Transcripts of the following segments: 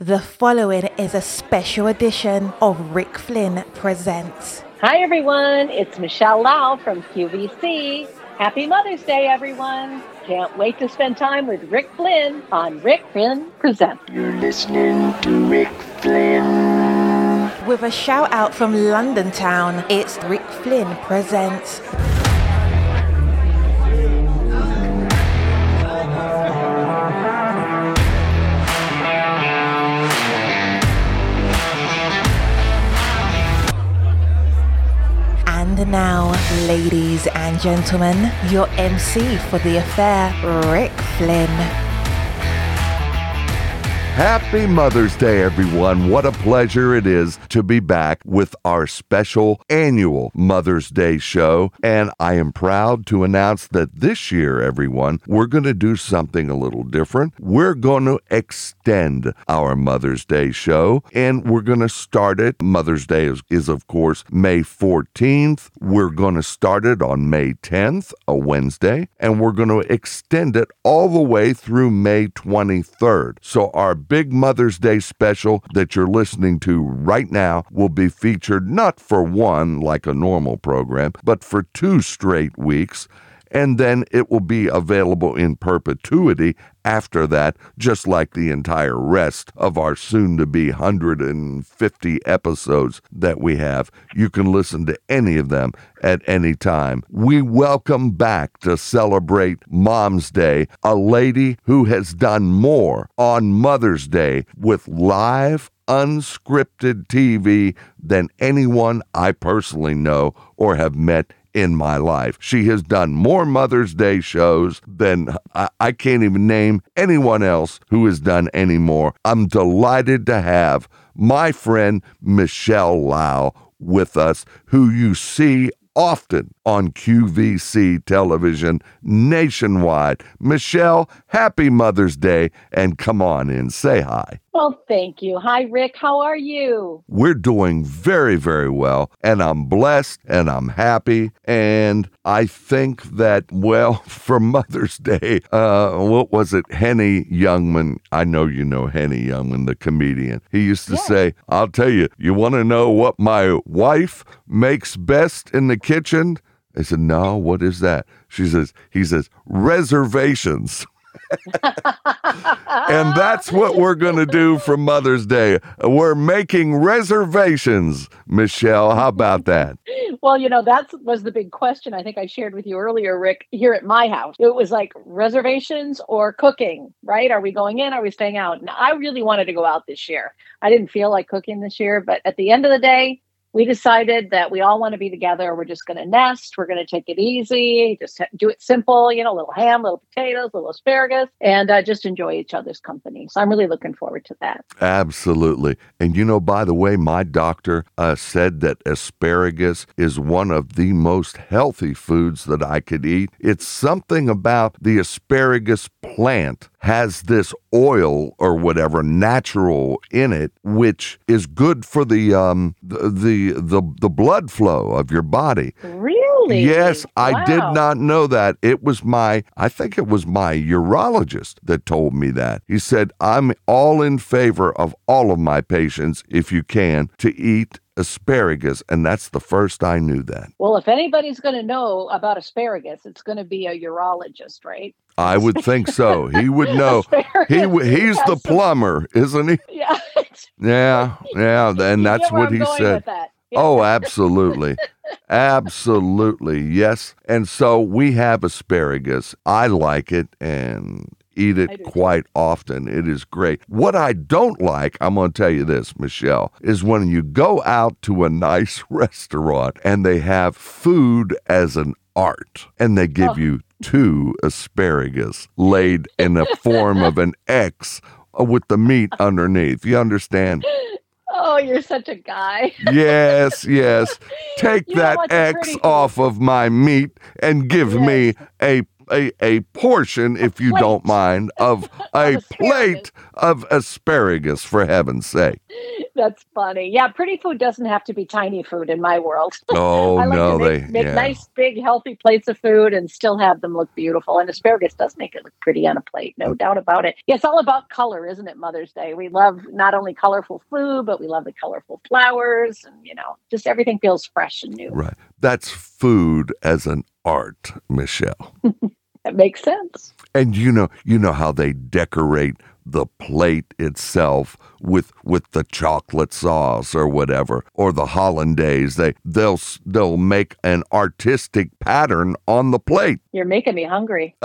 The following is a special edition of Rick Flynn Presents. Hi, everyone. It's Michele Lau from QVC. Happy Mother's Day, everyone. Can't wait to spend time with Rick Flynn on Rick Flynn Presents. You're listening to Rick Flynn. With a shout out from London Town, it's Rick Flynn Presents. Now, ladies and gentlemen, your MC for the affair, Rick Flynn. Happy Mother's Day, everyone. What a pleasure it is to be back with our special annual Mother's Day show. And I am proud to announce that this year, everyone, we're going to do something a little different. We're going to extend our Mother's Day show, and we're going to start it. Mother's Day is, is, of course, May 14th. We're going to start it on May 10th, a Wednesday, and we're going to extend it all the way through May 23rd. So our big Mother's Day special that you're listening to right now will be featured not for one, like a normal program, but for two straight weeks. And then it will be available in perpetuity after that, just like the entire rest of our soon to be 150 episodes that we have. You can listen to any of them at any time. We welcome back to celebrate Mom's Day a lady who has done more on Mother's Day with live unscripted TV than anyone I personally know or have met in my life. She has done more Mother's Day shows than I, I, can't even name anyone else who has done any more. I'm delighted to have my friend Michele Lau with us, who you see often on QVC television nationwide. Michele, happy Mother's Day and come on in, say hi. Well, thank you. Hi, Rick. How are you? We're doing very, very well, and I'm blessed and I'm happy. And I think that, well, for Mother's Day, uh, what was it? Henny Youngman. I know you know Henny Youngman, the comedian. He used to say, I'll tell you, you want to know what my wife makes best in the kitchen? I said, No, what is that? She says, He says, reservations. and that's what we're going to do for Mother's Day. We're making reservations. Michele, how about that? Well, you know, that was the big question I think I shared with you earlier, Rick, here at my house. It was like reservations or cooking, right? Are we going in? Are we staying out? And I really wanted to go out this year. I didn't feel like cooking this year, but at the end of the day, we decided that we all want to be together. We're just going to nest. We're going to take it easy, just do it simple, you know, little ham, little potatoes, little asparagus, and uh, just enjoy each other's company. So I'm really looking forward to that. Absolutely. And you know, by the way, my doctor uh, said that asparagus is one of the most healthy foods that I could eat. It's something about the asparagus plant has this oil or whatever natural in it, which is good for the um the the the, the blood flow of your body. Really? Yes, wow. I did not know that. It was my I think it was my urologist that told me that. He said, "I'm all in favor of all of my patients if you can to eat asparagus, and that's the first I knew that. Well, if anybody's going to know about asparagus, it's going to be a urologist, right? I would think so. He would know. he he's the plumber, isn't he? Yeah. Yeah, yeah, and that's what he said. Yeah. Oh, absolutely. absolutely. Yes. And so we have asparagus. I like it and eat it quite often. It is great. What I don't like, I'm going to tell you this, Michele, is when you go out to a nice restaurant and they have food as an art and they give oh. you two asparagus laid in the form of an X with the meat underneath. You understand? Oh, you're such a guy. yes, yes. Take you that X off of my meat and give yes. me a a, a portion, a if you plate. don't mind, of a plate of asparagus, for heaven's sake. That's funny. Yeah, pretty food doesn't have to be tiny food in my world. Oh I like no, to make, they make yeah. nice, big, healthy plates of food and still have them look beautiful. And asparagus does make it look pretty on a plate, no mm. doubt about it. Yeah, it's all about color, isn't it? Mother's Day. We love not only colorful food, but we love the colorful flowers, and you know, just everything feels fresh and new. Right. That's food as an art, Michele. That makes sense. And you know, you know how they decorate the plate itself with with the chocolate sauce or whatever, or the hollandaise. They they'll they'll make an artistic pattern on the plate. You're making me hungry.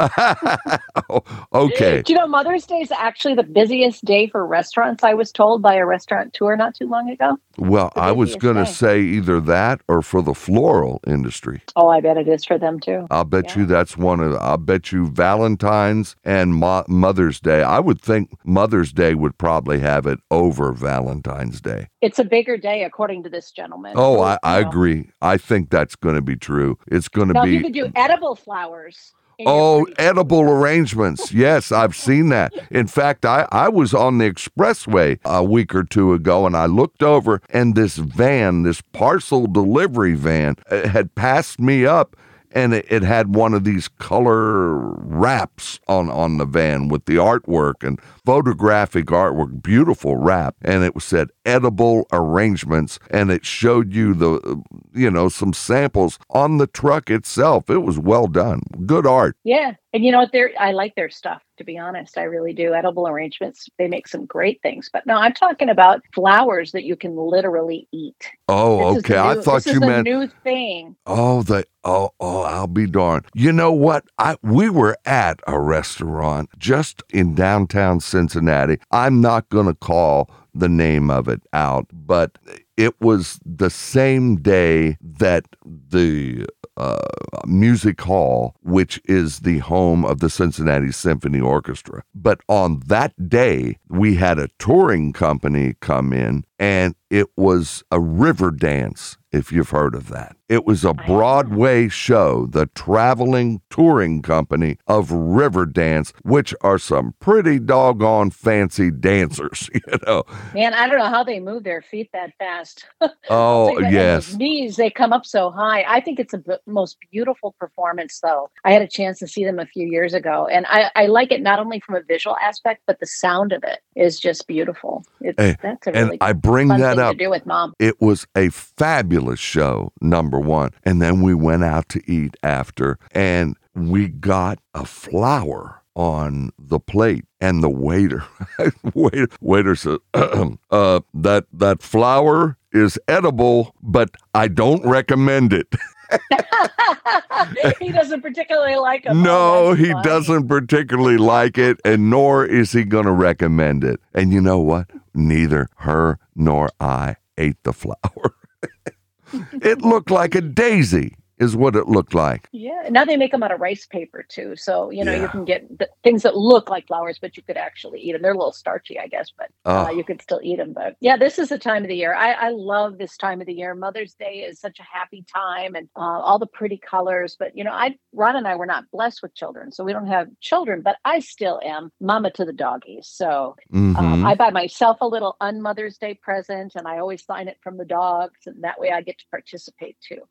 Oh, okay. Do you know Mother's Day is actually the busiest day for restaurants? I was told by a restaurant tour not too long ago. Well, I was going to say either that or for the floral industry. Oh, I bet it is for them too. I'll bet Yeah. you that's one of. I'll bet you Valentine's and Mo- Mother's Day. I would think Mother's Day would probably have it over Valentine's Day. It's a bigger day, according to this gentleman. Oh, I, I agree. I think that's going to be true. It's going to be. you could do edible flowers. Oh, edible arrangements. Yes, I've seen that. In fact, I, I was on the expressway a week or two ago and I looked over and this van, this parcel delivery van, uh, had passed me up and it, it had one of these color wraps on, on the van with the artwork and photographic artwork, beautiful wrap. And it said edible arrangements and it showed you the, you know, some samples on the truck itself. It was well done. Good art. Yeah, and you know what? They're I like their stuff. To be honest, I really do. Edible arrangements. They make some great things. But no, I'm talking about flowers that you can literally eat. Oh, This okay. a I new- thought you meant new thing. oh the oh oh I'll be darned. You know what? I we were at a restaurant just in downtown Cincinnati. I'm not going to call the name of it out, but it was the same day that the uh, music hall, which is the home of the Cincinnati Symphony Orchestra. But on that day, we had a touring company come in, and it was a Riverdance, if you've heard of that. It was a Broadway show, the traveling touring company of Riverdance, which are some pretty doggone fancy dancers, you know. Man, I don't know how they move their feet that fast. Oh, and yes. knees they come up so high. I think it's a b- most beautiful performance, though. I had a chance to see them a few years ago, and I, I like it not only from a visual aspect, but the sound of it is just beautiful. It's Hey, that's a And really I bring that up to do with mom. It was a fabulous show, number one. And then we went out to eat after, and we got a flower on the plate. And the waiter, waiter, waiter said, uh, "That that flower is edible, but I don't recommend it." he doesn't particularly like them. no, he funny. doesn't particularly like it, and nor is he going to recommend it. And you know what? Neither her nor I ate the flower. it looked like a daisy, is what it looked like. Yeah, now they make them out of rice paper too. So you know Yeah. you can get th- things that look like flowers, but you could actually eat them. They're a little starchy, I guess, but uh, Oh. you could still eat them. But yeah, this is the time of the year. I, I love this time of the year. Mother's Day is such a happy time, and uh, all the pretty colors. But you know, I Ron and I were not blessed with children, so we don't have children. But I still am mama to the doggies. So um, Mhm. I buy myself a little un-Mother's Day present, and I always sign it from the dogs, and that way I get to participate too.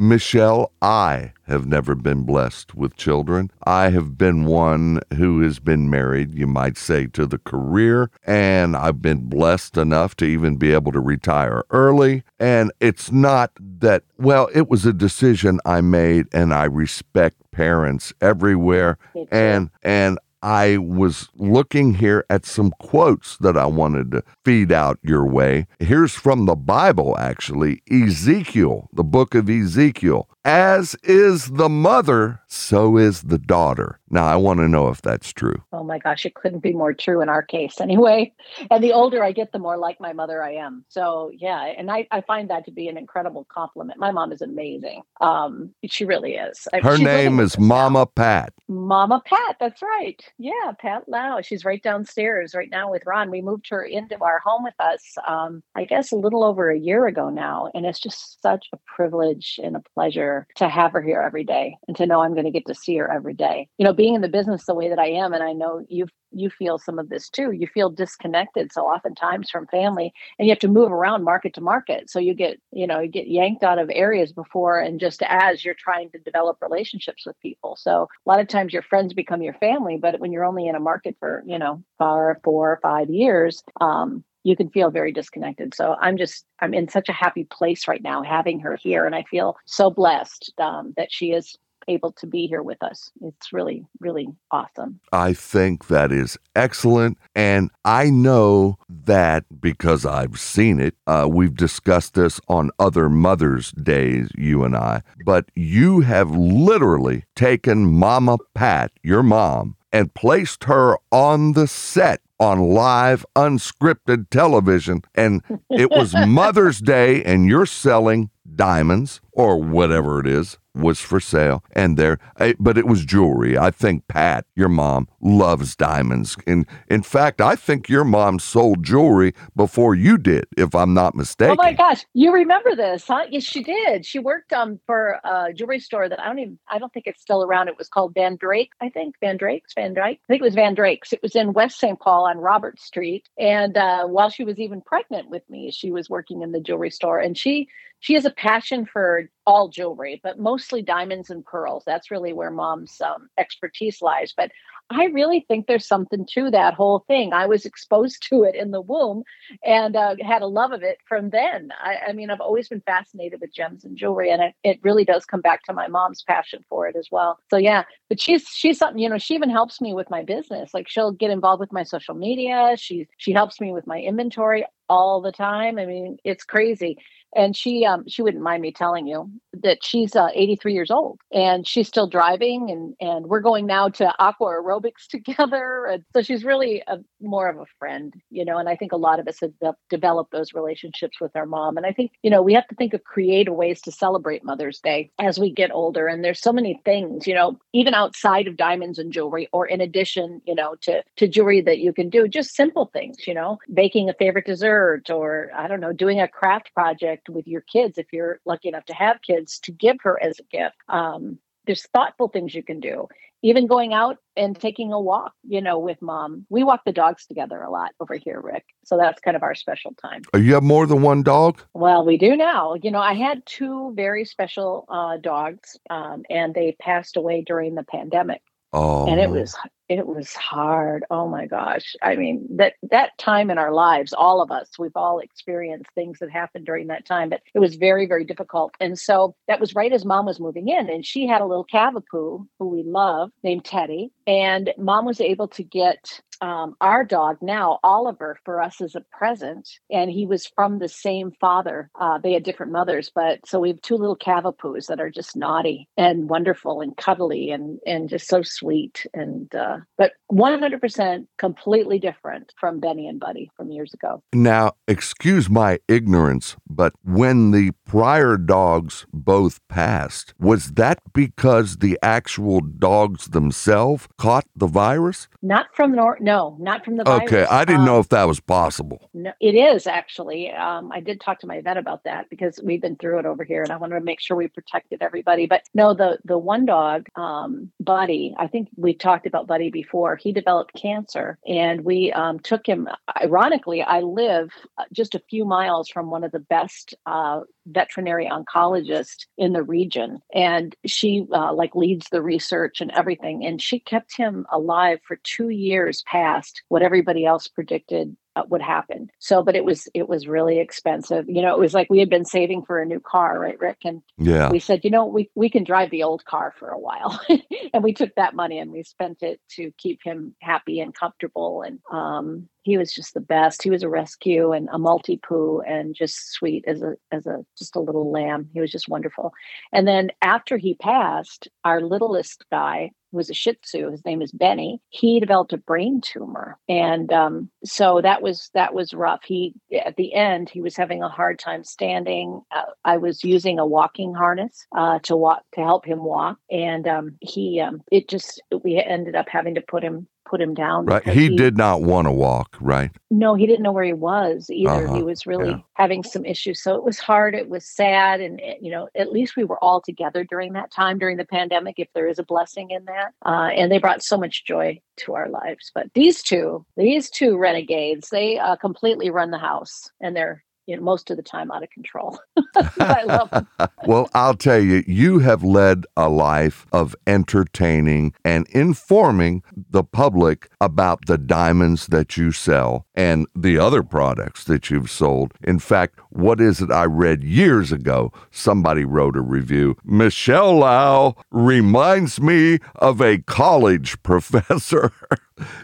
Michele, I have never been blessed with children. I have been one who has been married, you might say, to the career, and I've been blessed enough to even be able to retire early. And it's not that, well, it was a decision I made, and I respect parents everywhere. And, and, I was looking here at some quotes that I wanted to feed out your way. Here's from the Bible, actually Ezekiel, the book of Ezekiel. As is the mother, so is the daughter. Now, I want to know if that's true. Oh my gosh, it couldn't be more true in our case anyway. And the older I get, the more like my mother I am. So yeah, and I, I find that to be an incredible compliment. My mom is amazing. Um, she really is. Her she's name is. Mama Pat. Mama Pat, that's right. Yeah, Pat Lau. She's right downstairs right now with Ron. We moved her into our home with us, um, I guess a little over a year ago now. And it's just such a privilege and a pleasure to have her here every day and to know I'm going to get to see her every day. You know, being in the business the way that I am, and I know you you feel some of this too. You feel disconnected so oftentimes from family, and you have to move around market to market. So you get you know you get yanked out of areas before, and just as you're trying to develop relationships with people. So a lot of times your friends become your family, but when you're only in a market for you know four, four or five years, um, you can feel very disconnected. So I'm just, I'm in such a happy place right now having her here. And I feel so blessed um, that she is able to be here with us. It's really, really awesome. I think that is excellent. And I know that because I've seen it, uh, we've discussed this on other Mother's Days, you and I, but you have literally taken Mama Pat, your mom, and placed her on the set on live, unscripted television. And it was Mother's Day, and you're selling diamonds or whatever it is was for sale. And there but it was jewelry. I think pat your mom loves diamonds. And in fact i think your mom sold jewelry before you did if i'm not mistaken oh my gosh you remember this huh? Yes she did. She worked um for a jewelry store that i don't even i don't think it's still around. It was called van drake i think. Van drake's? Van drake? I think it was van drake's. It was in west st paul on robert street. And uh, while she was even pregnant with me she was working in the jewelry store. And she she has a passion for all jewelry, but mostly diamonds and pearls. That's really where mom's um, expertise lies. But I really think there's something to that whole thing. I was exposed to it in the womb and uh, had a love of it from then. I, I, mean, I've always been fascinated with gems and jewelry, and it, it really does come back to my mom's passion for it as well. So yeah, but she's she's something you know. She even helps me with my business. Like she'll get involved with my social media. She she helps me with my inventory all the time. I mean, it's crazy and she um she wouldn't mind me telling you that she's uh, 83 years old and she's still driving and and we're going now to aqua aerobics together. And so she's really a, more of a friend you know and i think a lot of us have de- developed those relationships with our mom. And i think you know we have to think of creative ways to celebrate mother's day as we get older. And there's so many things you know even outside of diamonds and jewelry or in addition you know to to jewelry that you can do just simple things you know baking a favorite dessert or i don't know doing a craft project with your kids if you're lucky enough to have kids to give her as a gift. Um, there's thoughtful things you can do. Even going out and taking a walk, you know, with mom. We walk the dogs together a lot over here, Rick. So that's kind of our special time. Uh, you have more than one dog? Well, we do now. You know, I had two very special uh, dogs, um, and they passed away during the pandemic. Oh. And it was it was hard. Oh my gosh. I mean, that that time in our lives, all of us, we've all experienced things that happened during that time, but it was very very difficult. And so that was right as mom was moving in and she had a little cavapoo who we love named Teddy, and mom was able to get um, our dog now, Oliver, for us as a present. And he was from the same father. Uh, they had different mothers, but so we have two little cavapoos that are just naughty and wonderful and cuddly and and just so sweet. And uh, but 100% completely different from Benny and Buddy from years ago. Now, excuse my ignorance, but when the prior dogs both passed, was that because the actual dogs themselves caught the virus? Not from nor- no, not from the virus. Okay, I didn't Um, know if that was possible. No, it is actually. Um, I did talk to my vet about that because we've been through it over here, and I wanted to make sure we protected everybody. But no, the the one dog, um, Buddy, I think we talked about Buddy before. He developed cancer, and we um, took him. Ironically, I live uh, just a few miles from one of the best uh, veterinary oncologist in the region, and she uh, like leads the research and everything. And she kept him alive for two years past what everybody else predicted would happen. So, but it was it was really expensive. You know, it was like we had been saving for a new car, right, Rick? And Yeah. we said, you know, we we can drive the old car for a while, and we took that money and we spent it to keep him happy and comfortable. And um, he was just the best. He was a rescue and a Maltipoo and just sweet as a as a just a little lamb. He was just wonderful. And then after he passed, our littlest guy was a Shih Tzu. His name is Benny. He developed a brain tumor, and um, so that was that was rough. He at the end he was having a hard time standing. Uh, I was using a walking harness uh, to walk to help him walk, and um, he um, it just we ended up having to put him put him down. Right. because He did not want to walk, right? No, he didn't know where he was either. Uh-huh, He was really yeah. having some issues. So it was hard. It was sad. And, eh, you know, at least we were all together during that time, during the pandemic, if there is a blessing in that. Uh, and they brought so much joy to our lives. But these two, these two renegades, they uh, completely run the house and they're, you know, most of the time out of control. I love them. well, I'll tell you, you have led a life of entertaining and informing the public about the diamonds that you sell and the other products that you've sold. In fact, what is it I read years ago? Somebody wrote a review. Michele Lau reminds me of a college professor.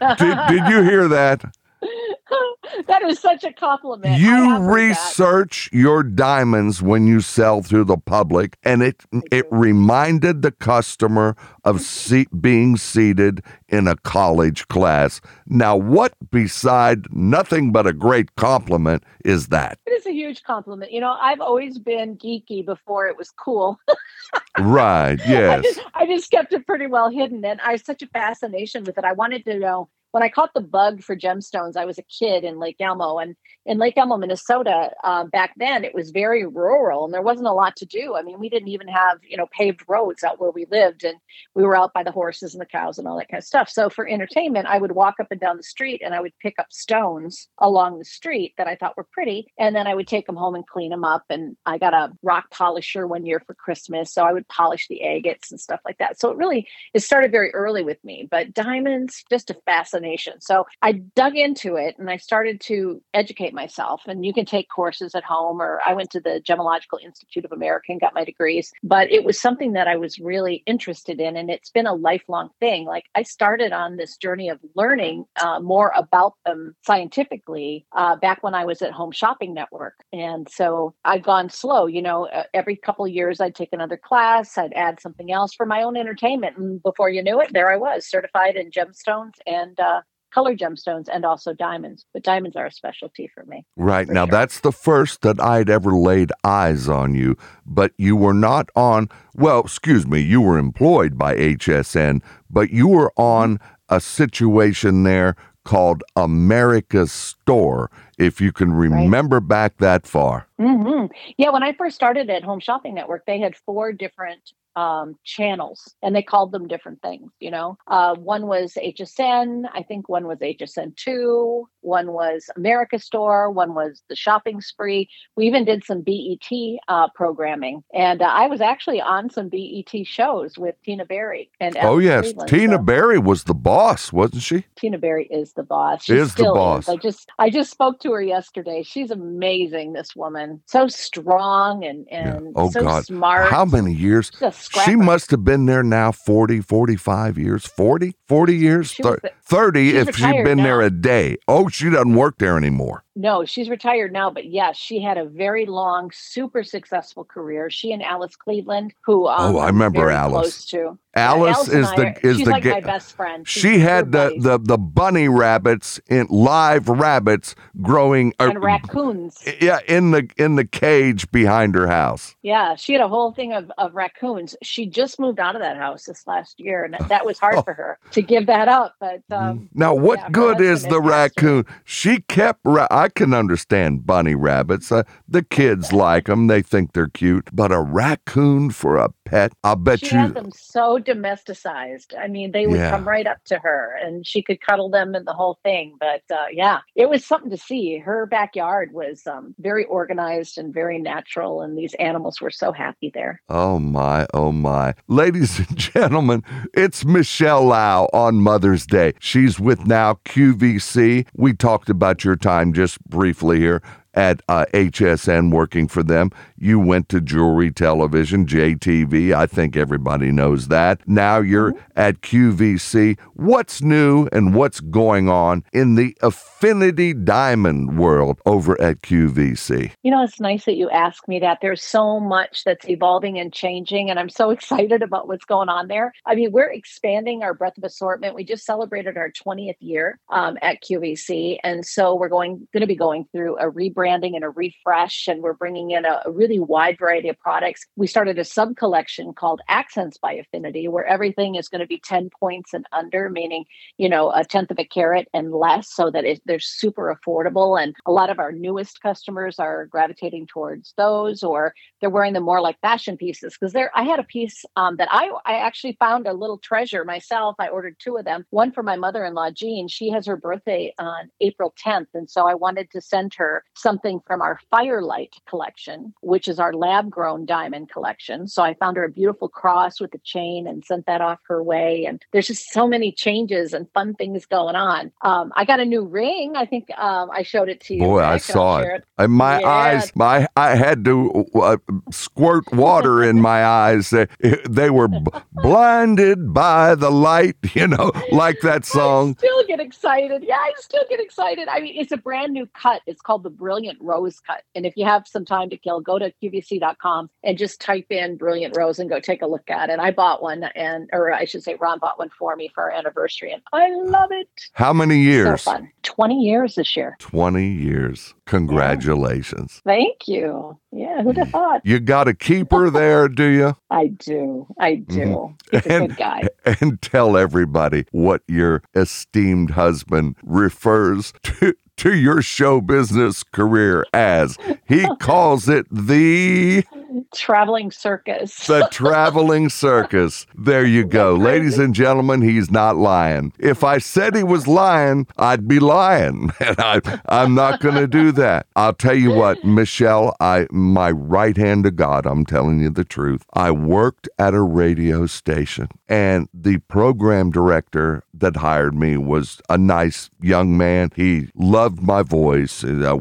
did, did you hear that? that is such a compliment. You that. research your diamonds when you sell to the public, and it it reminded the customer of se- being seated in a college class. Now, what beside nothing but a great compliment is that? It is a huge compliment. You know, I've always been geeky before it was cool. Right? I, Yes. just, I just kept it pretty well hidden. And I have such a fascination with it. I wanted to know when I caught the bug for gemstones, I was a kid in Lake Elmo. And in Lake Elmo, Minnesota, um, back then, it was very rural and there wasn't a lot to do. I mean, we didn't even have, you know, paved roads out where we lived. And we were out by the horses and the cows and all that kind of stuff. So for entertainment, I would walk up and down the street and I would pick up stones along the street that I thought were pretty. And then I would take them home and clean them up. And I got a rock polisher one year for Christmas. So I would polish the agates and stuff like that. So it really, it started very early with me, but diamonds, just a So I dug into it and I started to educate myself. And you can take courses at home, or I went to the Gemological Institute of America and got my degrees. But it was something that I was really interested in. And it's been a lifelong thing. Like I started on this journey of learning uh, more about them scientifically uh, back when I was at Home Shopping Network. And so I've gone slow. You know, uh, every couple of years I'd take another class, I'd add something else for my own entertainment. And before you knew it, there I was certified in gemstones and uh, color gemstones and also diamonds. But diamonds are a specialty for me. Right. For Now, sure. that's the first that I'd ever laid eyes on you, but you were not on, well, excuse me, you were employed by HSN, but you were on a situation there called America's Store, if you can remember back that far. hmm Yeah, when I first started at Home Shopping Network, they had four different um, channels and they called them different things. You know, uh, one was HSN, I think one was HSN2, one was America Store, one was the Shopping Spree. We even did some BET uh, programming. And uh, I was actually on some BET shows with Tina Berry. and Oh, Alice yes. Cleveland, Tina so- Berry was the boss, wasn't she? Tina Berry is the boss. She Is the still boss. I just I just spoke to her yesterday. She's amazing, this woman. So strong and Yeah. and Oh, so God. smart. How many years? She's She must have been there now 40, 45 years. 40? 40 years? She was 30 she's if she'd been there a day. Oh, she doesn't work there anymore. No, she's retired now, but yes, she had a very long, super successful career. She and Alice Cleveland, who um, Oh, I remember Alice. Close to. Yeah, Alice is the are- is she's the like ga- my best friend. She's- She had the, buddies. the the bunny rabbits in live rabbits growing uh, and raccoons. yeah in the in the cage behind her house. Yeah, she had a whole thing of, of raccoons. She just moved out of that house this last year, and that, was hard for her to give that up. But um, Now, what yeah, good is the had passed away. raccoon? She kept. Ra- I can understand bunny rabbits. Uh, the kids like them; they think they're cute. But a raccoon for a pet, I bet she you. had them so domesticized. I mean, they would Yeah. come right up to her, and she could cuddle them and the whole thing. But uh, yeah, it was something to see. Her backyard was um, very organized and very natural, and these animals were so happy there. Oh my, oh my. Ladies and gentlemen, it's Michele Lau on Mother's Day. She's with now QVC. We talked about your time just briefly here at uh, HSN working for them. You went to Jewelry Television, JTV. I think everybody knows that. Now you're at QVC. What's new and what's going on in the affinity diamond world over at QVC? You know, it's nice that you ask me that. There's so much that's evolving and changing, and I'm so excited about what's going on there. I mean, we're expanding our breadth of assortment. We just celebrated our 20th year um, at QVC, and so we're going going to be going through a rebrand rebranding and a refresh, and we're bringing in a, a really wide variety of products. We started a sub collection called Accents by Affinity, where everything is going to be 10 points and under, meaning, you know, a tenth of a carat and less, so that it, they're super affordable. And a lot of our newest customers are gravitating towards those, or they're wearing them more like fashion pieces. Because there, I had a piece um, that I, I actually found a little treasure myself. I ordered two of them, one for my mother in law, Jean. She has her birthday on April 10th. And so I wanted to send her something from our Firelight collection, which is our lab grown diamond collection. So I found her a beautiful cross with a chain and sent that off her way. And there's just so many changes and fun things going on. Um, I got a new ring. I think um, I showed it to you. Boy, I saw I'll it. my Yeah. eyes, my I had to uh, squirt water in my eyes. They, they were b- blinded by the light, you know, like that I song. still get excited. Yeah, I still get excited. I mean, it's a brand new cut. It's called the Brilliant Rose Cut. And if you have some time to kill, go to qvc.com and just type in Brilliant Rose and go take a look at it. I bought one, and or I should say, Ron bought one for me for our anniversary, and I love it. How many So years? fun. Twenty years this year. 20 years. Congratulations. Thank you. Yeah, who'd have thought? You got a keeper there, do you? I do. I do. Mm-hmm. He's a And- good guy. And tell everybody what your esteemed husband refers to. To your show business career as he calls it the Traveling circus. the traveling circus. There you go. Ladies and gentlemen, he's not lying. If I said he was lying, I'd be lying. And I I'm not gonna do that. I'll tell you what, Michele, I my right hand to God, I'm telling you the truth. I worked at a radio station and the program director that hired me was a nice young man. He loved my voice. Uh,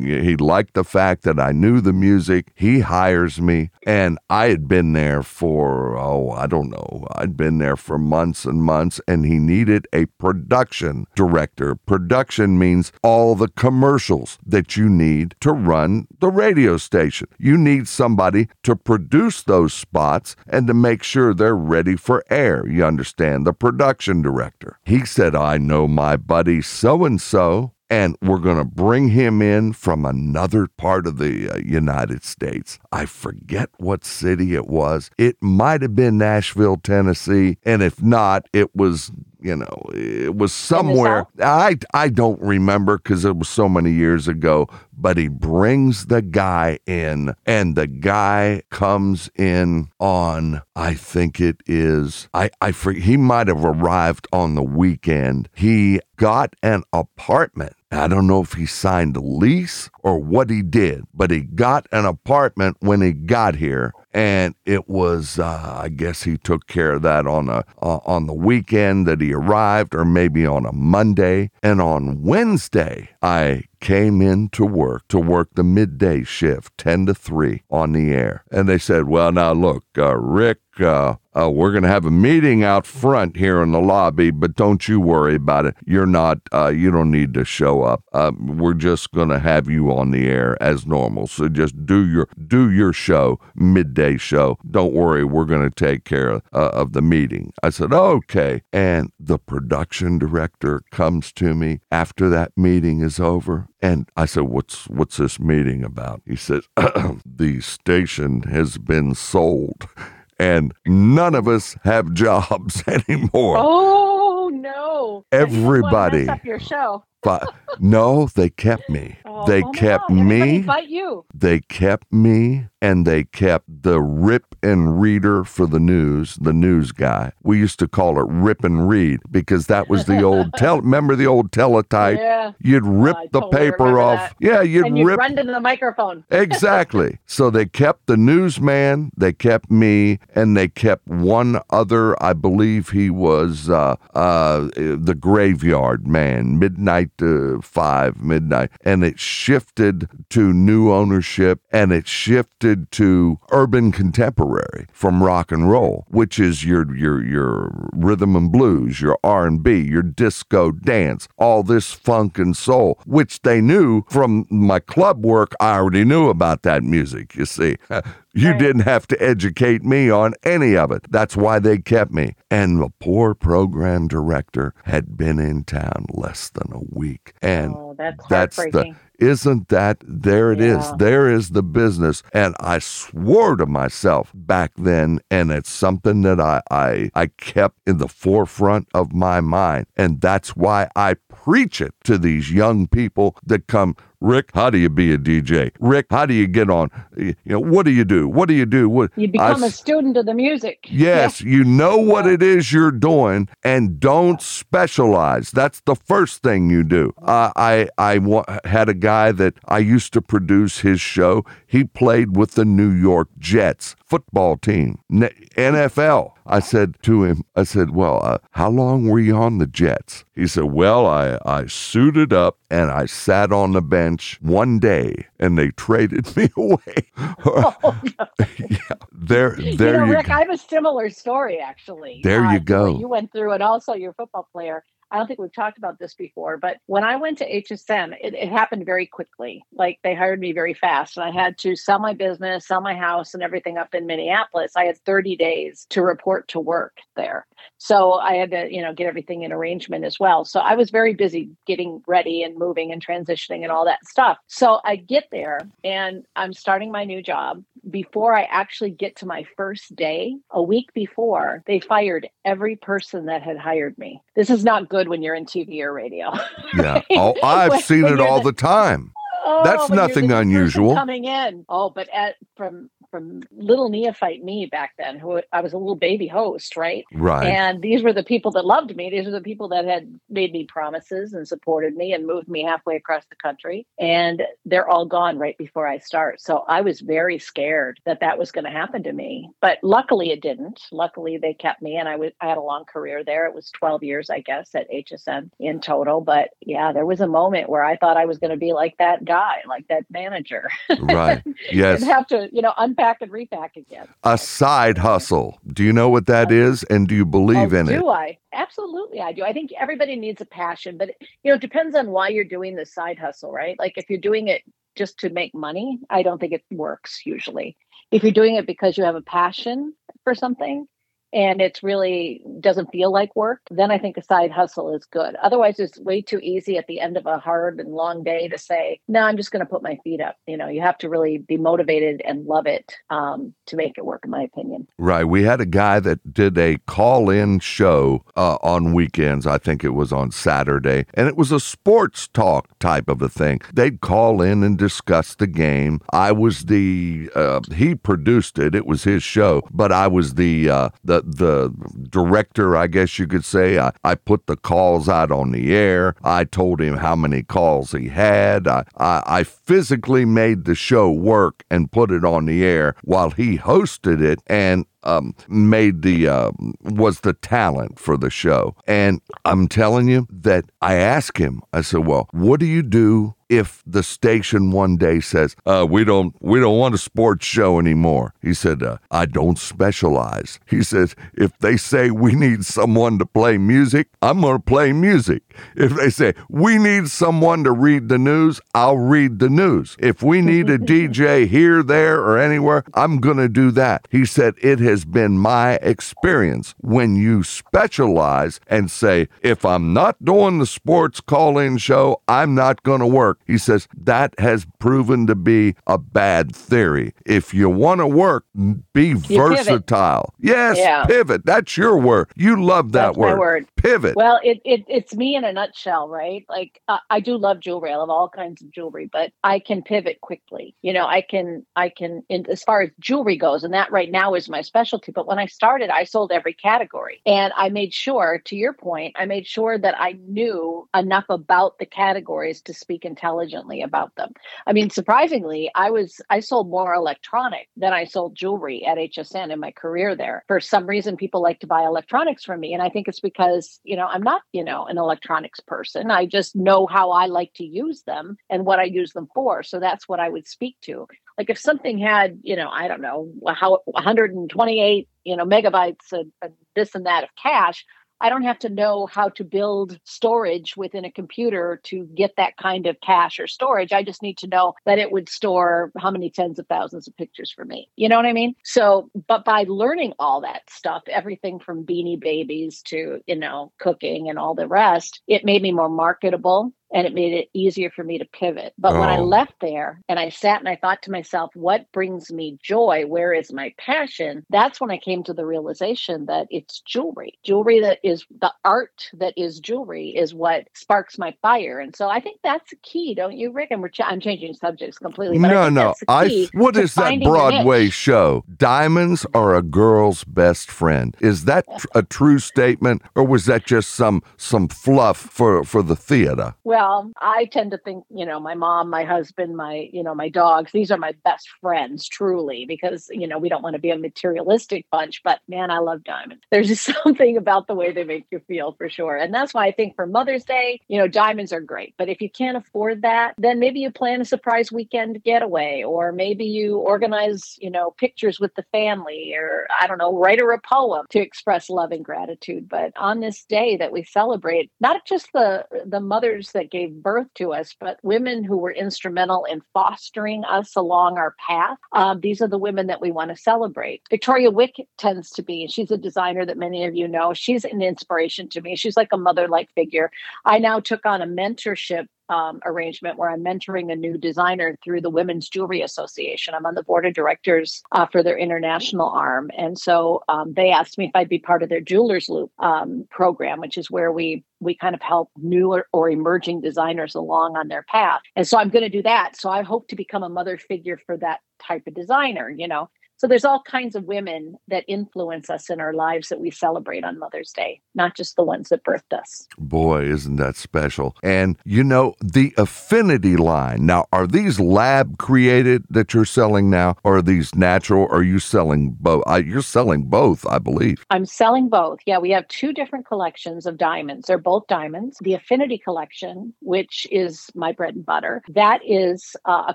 he liked the fact that I knew the music. He hires me, and I had been there for, oh, I don't know, I'd been there for months and months, and he needed a production director. Production means all the commercials that you need to run the radio station. You need somebody to produce those spots and to make sure they're ready for air. You understand? The production director. He said, I know my buddy so and so. And we're going to bring him in from another part of the uh, United States. I forget what city it was. It might have been Nashville, Tennessee. And if not, it was you know, it was somewhere. I I don't remember because it was so many years ago. But he brings the guy in, and the guy comes in on. I think it is. I I he might have arrived on the weekend. He got an apartment. I don't know if he signed a lease or what he did, but he got an apartment when he got here and it was uh, I guess he took care of that on a uh, on the weekend that he arrived or maybe on a Monday. And on Wednesday I came in to work to work the midday shift 10 to 3 on the air. And they said well now look uh, Rick uh, uh, we're going to have a meeting out front here in the lobby, but don't you worry about it. You're not, uh, you don't need to show up. Uh, we're just going to have you on the air as normal. So just do your do your show, midday show. Don't worry, we're going to take care of, uh, of the meeting. I said, okay. And the production director comes to me after that meeting is over. And I said, "What's what's this meeting about?" He says, "The station has been sold." and none of us have jobs anymore. Oh no! I didn't wanna Everybody. mess up your show. But no, they kept me. Oh, they oh kept God, me. But you. They kept me and they kept the rip and reader for the news, the news guy. We used to call it rip and read because that was the old tel remember the old teletype? Yeah. You'd rip I the totally paper off. that. Yeah, you'd and you rip run into the microphone. Exactly. so they kept the newsman, they kept me, and they kept one other. I believe he was uh, uh, the graveyard man, midnight to five, midnight. And it shifted to new ownership and it shifted to urban contemporary from rock and roll, which is your your your rhythm and blues, your R&B, your disco dance, all this funk and soul, which they knew from my club work. I already knew about that music, you see. You Right. didn't have to educate me on any of it. That's why they kept me. And the poor program director had been in town less than a week. And oh, that's that's the. Isn't that there it is Yeah. there is the business and i swore to myself back then and it's something that I, I i kept in the forefront of my mind and that's why i preach it to these young people that come rick how do you be a dj rick how do you get on you know what do you do what do you do what You become a s- student of the music. Yes, you know what Yeah. it is you're doing, and don't specialize. That's the first thing you do. Uh, I I wa- had a guy that I used to produce his show. He played with the New York Jets football team, NFL. I said to him, I said, "Well, uh, how long were you on the Jets?" He said, "Well, I I suited up and I sat on the bench one day, and they traded me away." Oh, no. yeah, there, you there know, you Rick, go. I have a similar story actually. There you go. You went through, and also your football player. I don't think we've talked about this before, but when I went to HSN, it, it happened very quickly. Like they hired me very fast, and I had to sell my business, sell my house, and everything up in Minneapolis. I had 30 days to report to work there. So I had to, you know, get everything in arrangement as well. So I was very busy getting ready and moving and transitioning and all that stuff. So I get there and I'm starting my new job. Before I actually get to my first day, a week before, they fired every person that had hired me. This is not good when you're in TV or radio. Yeah. Oh, I've When- seen when it all the- the time. Oh, That's nothing the new person unusual. coming in. Oh, but at from from little neophyte me back then, who I was a little baby host, right? Right. And these were the people that loved me. These were the people that had made me promises and supported me and moved me halfway across the country. And they're all gone right before I start. So I was very scared that that was going to happen to me. But luckily it didn't. Luckily they kept me and I was I had a long career there. It was 12 years, I guess, at HSN in total. But yeah, there was a moment where I thought I was going to be like that guy, like that manager. right. Yes. have to, you know, unpack and repack again. A side hustle. Do you know what that is? And do you believe oh, in it? do I? Absolutely, I do. I think everybody needs a passion, but you know, it depends on why you're doing the side hustle, right? Like if you're doing it just to make money, I don't think it works usually. If you're doing it because you have a passion for something and it's really doesn't feel like work, then I think a side hustle is good. Otherwise, it's way too easy at the end of a hard and long day to say, "No, I'm just going to put my feet up." You know, you have to really be motivated and love it um, to make it work, in my opinion. Right. We had a guy that did a call in show uh, on weekends. I think it was on Saturday. And it was a sports talk type of a thing. They'd call in and discuss the game. I was the, uh, he produced it. It was his show, but I was the, uh, the, the director, I guess you could say. I, I put the calls out on the air. I told him how many calls he had. I, I, I physically made the show work and put it on the air while he hosted it and um, made the uh, was the talent for the show. And I'm telling you that I asked him. I said, "Well, what do you do if the station one day says uh, we don't we don't want a sports show anymore?" He said, uh, "I don't specialize." He says, "If they say we need someone to play music, I'm going to play music. If they say we need someone to read the news, I'll read the news. If we need a DJ here, there, or anywhere, I'm going to do that." He said, "It has been my experience when you specialize and say, if I'm not doing the sports call in show, I'm not going to work. He says, that has proven to be a bad theory. If you want to work, be pivot. versatile. Yes, Yeah. pivot. That's your word. You love that That's my word. word. Pivot. Well, it, it it's me in a nutshell, right? Like uh, I do love jewelry. I love all kinds of jewelry, but I can pivot quickly. You know, I can I can in, as far as jewelry goes, and that right now is my specialty. But when I started, I sold every category, and I made sure, to your point, I made sure that I knew enough about the categories to speak intelligently about them. I mean, surprisingly, I was I sold more electronic than I sold jewelry at HSN in my career there. For some reason, people like to buy electronics from me, and I think it's because you know I'm not you know an electronics person. I just know how I like to use them and what I use them for. So that's what I would speak to. Like if something had you know I don't know how 128 you know megabytes and, and this and that of cache. I don't have to know how to build storage within a computer to get that kind of cache or storage. I just need to know that it would store how many tens of thousands of pictures for me. You know what I mean? So, but by learning all that stuff, everything from beanie babies to, you know, cooking and all the rest, it made me more marketable and it made it easier for me to pivot. But oh. when I oh. left there and I sat and I thought to myself, what brings me joy? Where is my passion? That's when I came to the realization that it's jewelry. Jewelry that is the art that is jewelry is what sparks my fire. And so I think that's a key, don't you, Rick? And we're ch- I'm changing subjects completely. no, no. I what is that Broadway show? Diamonds are a girl's best friend. Is that a true statement, or was that just some some fluff for for the theater? Well well, I tend to think, you know, my mom, my husband, my, you know, my dogs, these are my best friends, truly, because, you know, we don't want to be a materialistic bunch, but man, I love diamonds. There's just something about the way they make you feel for sure. And that's why I think for Mother's Day, you know, diamonds are great. But if you can't afford that, then maybe you plan a surprise weekend getaway, or maybe you organize, you know, pictures with the family, or I don't know, write her a poem to express love and gratitude. But on this day that we celebrate, not just the the mothers that gave birth to us, but women who were instrumental in fostering us along our path. Um, these are the women that we want to celebrate. Victoria Wieck tends to be, she's a designer that many of you know. She's an inspiration to me. She's like a mother like figure. I now took on a mentorship um, arrangement where I'm mentoring a new designer through the Women's Jewelry Association. I'm on the board of directors uh, for their international arm. And so um, they asked me if I'd be part of their Jewelers Loop um, program, which is where we we kind of help newer or emerging designers along on their path. And so I'm going to do that. So I hope to become a mother figure for that type of designer, you know. So there's all kinds of women that influence us in our lives that we celebrate on Mother's Day, not just the ones that birthed us. Boy, isn't that special. And you know, the affinity line. Now, are these lab created that you're selling now or are these natural? Are you selling both? You're selling both, I believe. I'm selling both. Yeah, we have two different collections of diamonds. They're both diamonds. The affinity collection, which is my bread and butter, that is uh, a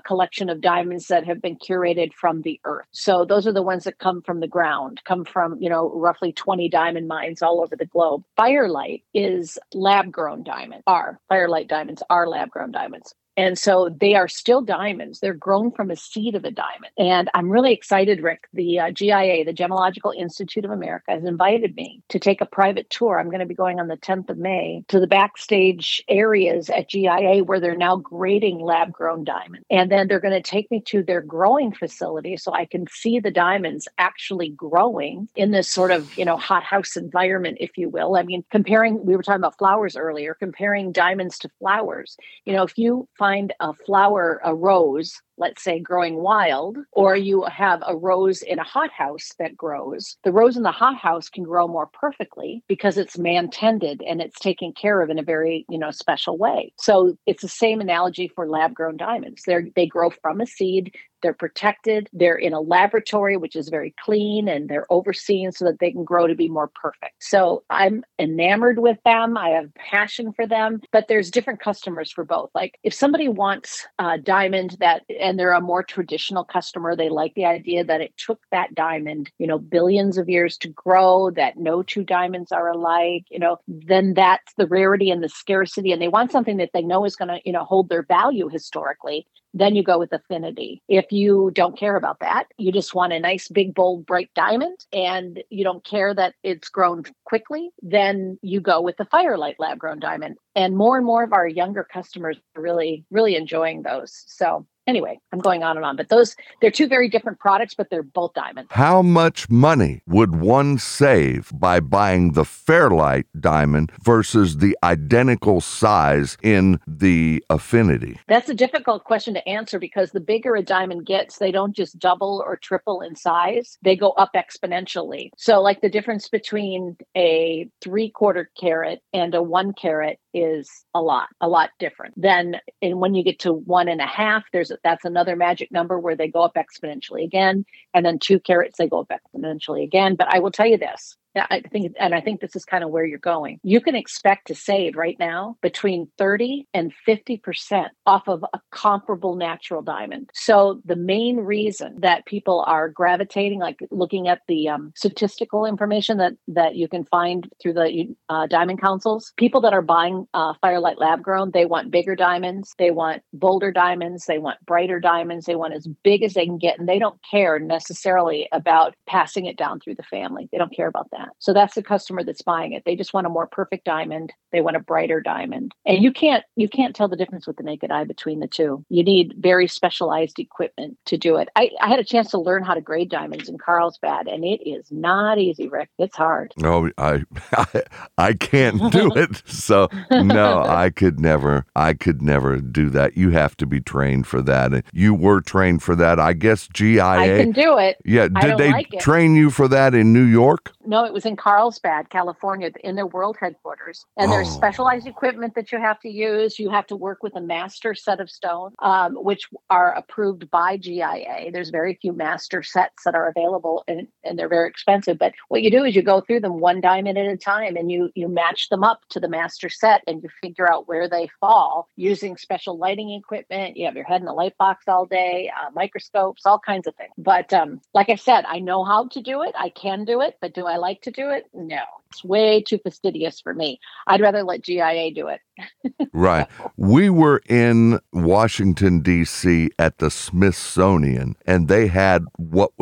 collection of diamonds that have been curated from the earth. So those those are the ones that come from the ground, come from, you know, roughly 20 diamond mines all over the globe. Firelight is lab grown diamond. Our Firelight diamonds are lab grown diamonds. And so they are still diamonds. They're grown from a seed of a diamond. And I'm really excited, Rick. The uh, GIA, the Gemological Institute of America, has invited me to take a private tour. I'm going to be going on the 10th of May to the backstage areas at GIA where they're now grading lab grown diamonds. And then they're going to take me to their growing facility so I can see the diamonds actually growing in this sort of, you know, hothouse environment, if you will. I mean, comparing, we were talking about flowers earlier, comparing diamonds to flowers. You know, if you find find a flower, a rose, let's say growing wild, or you have a rose in a hothouse that grows, the rose in the hothouse can grow more perfectly because it's man tended and it's taken care of in a very, you know, special way. So it's the same analogy for lab grown diamonds. They they grow from a seed, they're protected. They're in a laboratory, which is very clean, and they're overseen so that they can grow to be more perfect. So I'm enamored with them. I have passion for them, but there's different customers for both. Like if somebody wants a diamond that, and they're a more traditional customer, they like the idea that it took that diamond, you know, billions of years to grow, that no two diamonds are alike, you know, then that's the rarity and the scarcity. And they want something that they know is going to, you know, hold their value historically then you go with affinity. If you don't care about that, you just want a nice, big, bold, bright diamond and you don't care that it's grown quickly, then you go with the Firelight lab grown diamond. And more and more of our younger customers are really, really enjoying those. So anyway, I'm going on and on, but those they're two very different products, but they're both diamonds. How much money would one save by buying the Firelight diamond versus the identical size in the Affinity? That's a difficult question to answer because the bigger a diamond gets, they don't just double or triple in size, they go up exponentially. So, like the difference between a three quarter carat and a one carat is a lot, a lot different. Then, and when you get to one and a half, there's that's another magic number where they go up exponentially again. And then two carats, they go up exponentially again. But I will tell you this I think, and I think this is kind of where you're going. You can expect to save right now between 30 and 50% off of a comparable natural diamond. So the main reason that people are gravitating, like looking at the um, statistical information that that you can find through the uh, diamond councils, people that are buying uh, Firelight lab grown, they want bigger diamonds, they want bolder diamonds, they want brighter diamonds, they want as big as they can get, and they don't care necessarily about passing it down through the family. They don't care about that. So that's the customer that's buying it. They just want a more perfect diamond. They want a brighter diamond, and you can't you can't tell the difference with the naked eye between the two. You need very specialized equipment to do it. I, I had a chance to learn how to grade diamonds in Carlsbad, and it is not easy, Rick. It's hard. No, I, I, I can't do it. So no, I could never, I could never do that. You have to be trained for that. And you were trained for that. I guess GIA. I can do it. Yeah. Did they like train you for that in New York? No, it was in Carlsbad, California, in their world headquarters. And there's Oh. specialized equipment that you have to use. You have to work with a master set of stone, um, which are approved by GIA. There's very few master sets that are available, and, and they're very expensive. But what you do is you go through them one diamond at a time, and you you match them up to the master set, and you figure out where they fall using special lighting equipment. You have your head in a light box all day, uh, microscopes, all kinds of things. But um, like I said, I know how to do it. I can do it, but do I like to do it? No, it's way too fastidious for me. I'd rather let GIA do it. Right. We were in Washington, D.C. at the Smithsonian, and they had what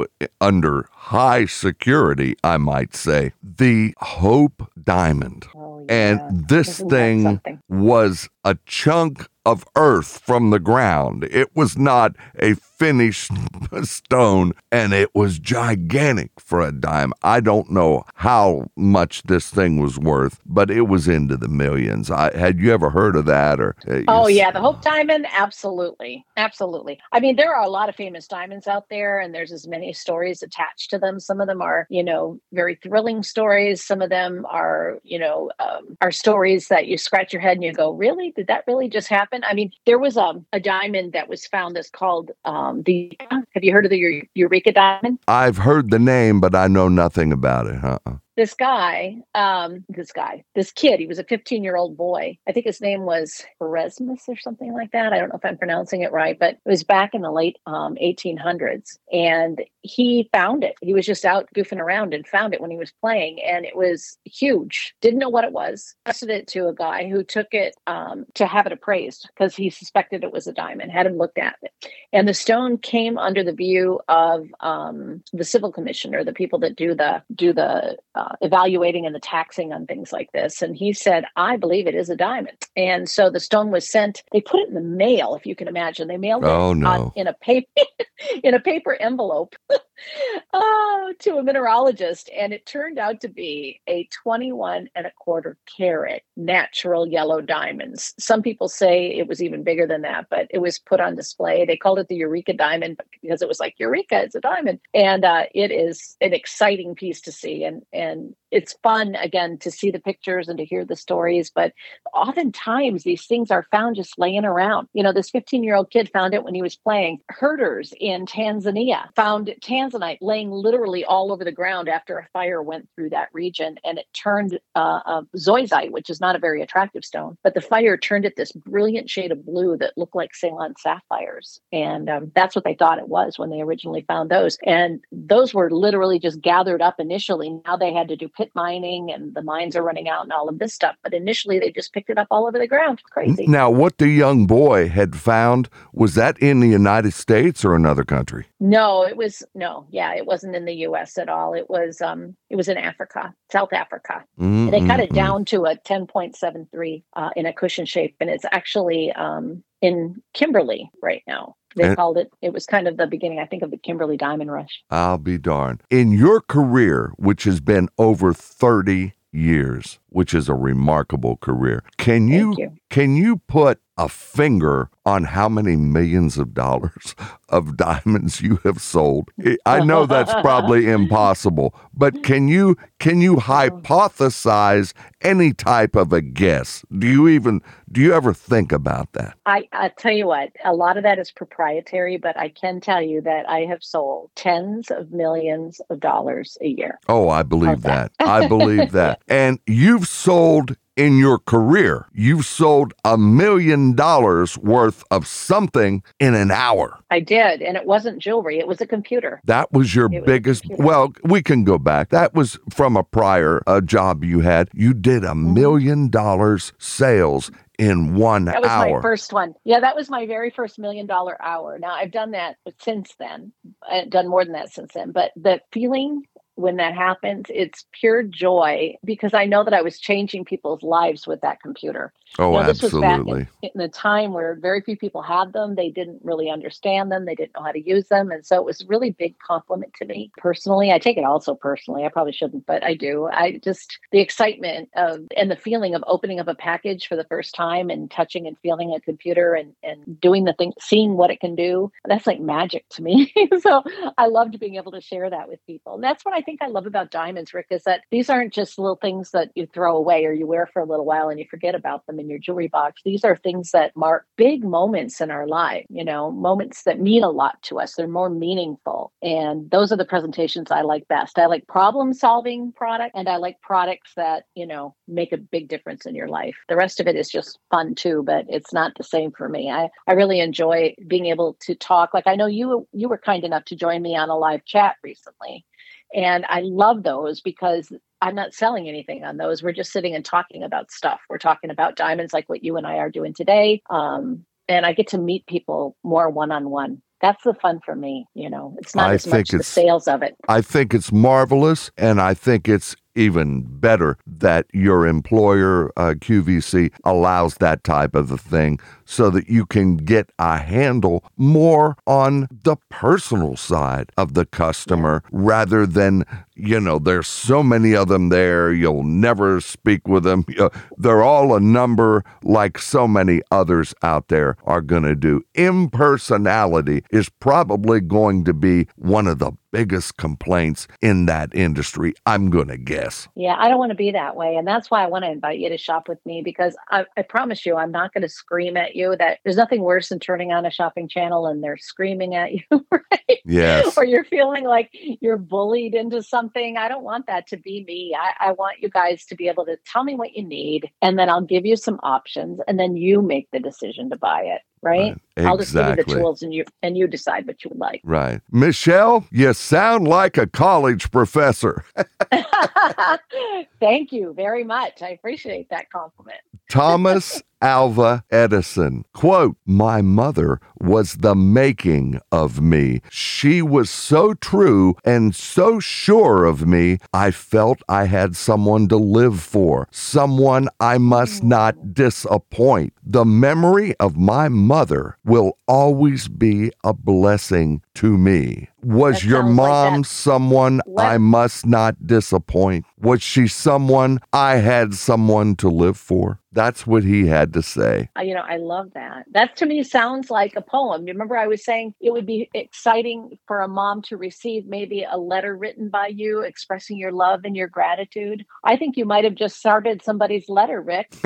under high security, I might say, the Hope Diamond. Oh, And this Isn't thing was a chunk of earth from the ground. It was not a finished stone, and it was gigantic for a dime. I don't know how much this thing was worth, but it was into the millions. I, had you ever heard of that? Or uh, Oh yeah, the Hope Diamond, absolutely, absolutely. I mean, there are a lot of famous diamonds out there, and there's as many stories attached to them. Some of them are, you know, very thrilling stories. Some of them are, you know, um, are stories that you scratch your head and you go, "Really? Did that really just happen?" I mean, there was a, a diamond that was found that's called um, the. Have you heard of the Eureka diamond? I've heard the name, but I know nothing about it. Uh-uh. This guy, um, this guy, this kid, he was a 15 year old boy. I think his name was Erasmus or something like that. I don't know if I'm pronouncing it right, but it was back in the late um, 1800s. And he found it. He was just out goofing around and found it when he was playing. And it was huge. Didn't know what it was. Tested it to a guy who took it um, to have it appraised because he suspected it was a diamond, had him looked at it. And the stone came under the view of um, the civil commissioner, the people that do the do the uh, Uh, evaluating and the taxing on things like this. And he said, "I believe it is a diamond." And so the stone was sent. They put it in the mail, if you can imagine. They mailed it Oh, on- in a paper in a paper envelope oh, to a mineralogist, and it turned out to be a 21 and a quarter carat natural yellow diamonds. Some people say it was even bigger than that, but it was put on display. They called it the Eureka diamond because it was like Eureka, it's a diamond, and uh, it is an exciting piece to see, and and it's fun again to see the pictures and to hear the stories. But oftentimes these things are found just laying around. You know, this 15 year old kid found it when he was playing. Herders in Tanzania found tanzanite laying literally all over the ground after a fire went through that region and it turned uh, uh, zoisite, which is not a very attractive stone, but the fire turned it this brilliant shade of blue that looked like Ceylon sapphires. And um, that's what they thought it was when they originally found those. And those were literally just gathered up initially. Now they had to do pit mining and the mines are running out and all of this stuff. But initially they just picked it up all over the ground. Crazy. Now, what the young boy had found was that in the United States or another country? No, it was no, yeah, it wasn't in the US at all. It was um it was in Africa, South Africa. And they cut it down to a 10.73 uh, in a cushion shape and it's actually um in Kimberley right now. They And- called it it was kind of the beginning I think of the Kimberley Diamond Rush. I'll be darned. In your career, which has been over 30 years, which is a remarkable career, can you, you. can you put a finger on how many millions of dollars of diamonds you have sold? I know that's probably impossible, but can you can you hypothesize any type of a guess? Do you even do you ever think about that? I, I tell you what, a lot of that is proprietary, but I can tell you that I have sold tens of millions of dollars a year. Oh, I believe that. that? I believe that. And you've sold in your career, you've sold a million dollars worth of something in an hour. I did, and it wasn't jewelry; it was a computer. That was your It biggest. computer. Well, we can go back. That was from a prior uh, job you had. You did a Mm-hmm. million dollars sales in one hour. That was hour. my first one. Yeah, that was my very first million dollar hour. Now I've done that since then. I've done more than that since then. But the feeling when that happens, it's pure joy because I know that I was changing people's lives with that computer. Oh, know, this was back absolutely. in, in a time where very few people had them. They didn't really understand them. They didn't know how to use them. And so it was a really big compliment to me personally. I take it also personally. I probably shouldn't, but I do. I just, the excitement of, and the feeling of opening up a package for the first time and touching and feeling a computer and, and doing the thing, seeing what it can do, that's like magic to me. so I loved being able to share that with people. And that's what I think I love about diamonds, Rick, is that these aren't just little things that you throw away or you wear for a little while and you forget about them in your jewelry box. These are things that mark big moments in our life, you know, moments that mean a lot to us. They're more meaningful. And those are the presentations I like best. I like problem solving product and I like products that, you know, make a big difference in your life. The rest of it is just fun too, but it's not the same for me. I, I really enjoy being able to talk. Like I know you you were kind enough to join me on a live chat recently. And I love those because I'm not selling anything on those. We're just sitting and talking about stuff. We're talking about diamonds like what you and I are doing today. Um, and I get to meet people more one on one. That's the fun for me. You know, it's not I as much the sales of it. I think it's marvelous, and I think it's even better that your employer, uh, QVC, allows that type of a thing so that you can get a handle more on the personal side of the customer rather than, you know, there's so many of them there, you'll never speak with them. You know, They're all a number like so many others out there are going to do. Impersonality is probably going to be one of the biggest complaints in that industry, I'm going to guess. Yeah, I don't want to be that way. And that's why I want to invite you to shop with me because I, I promise you, I'm not going to scream at you. That there's nothing worse than turning on a shopping channel and they're screaming at you, right? Yes. or you're feeling like you're bullied into something. I don't want that to be me. I, I want you guys to be able to tell me what you need, and then I'll give you some options, and then you make the decision to buy it. Right? Right. I'll just give you Exactly. the tools, and you and you decide what you would like. Right. Michele, you sound like a college professor. Thank you very much. I appreciate that compliment. Thomas Alva Edison. Quote, My mother was the making of me. She was so true and so sure of me, I felt I had someone to live for, someone I must not disappoint. The memory of my mother will always be a blessing to me. Was That your sounds like mom someone Let- I must not disappoint? Was she someone I had someone to live for? That's what he had to say. You know, I love that. That to me sounds like a poem. Remember, I was saying it would be exciting for a mom to receive maybe a letter written by you expressing your love and your gratitude. I think you might have just started somebody's letter, Rick.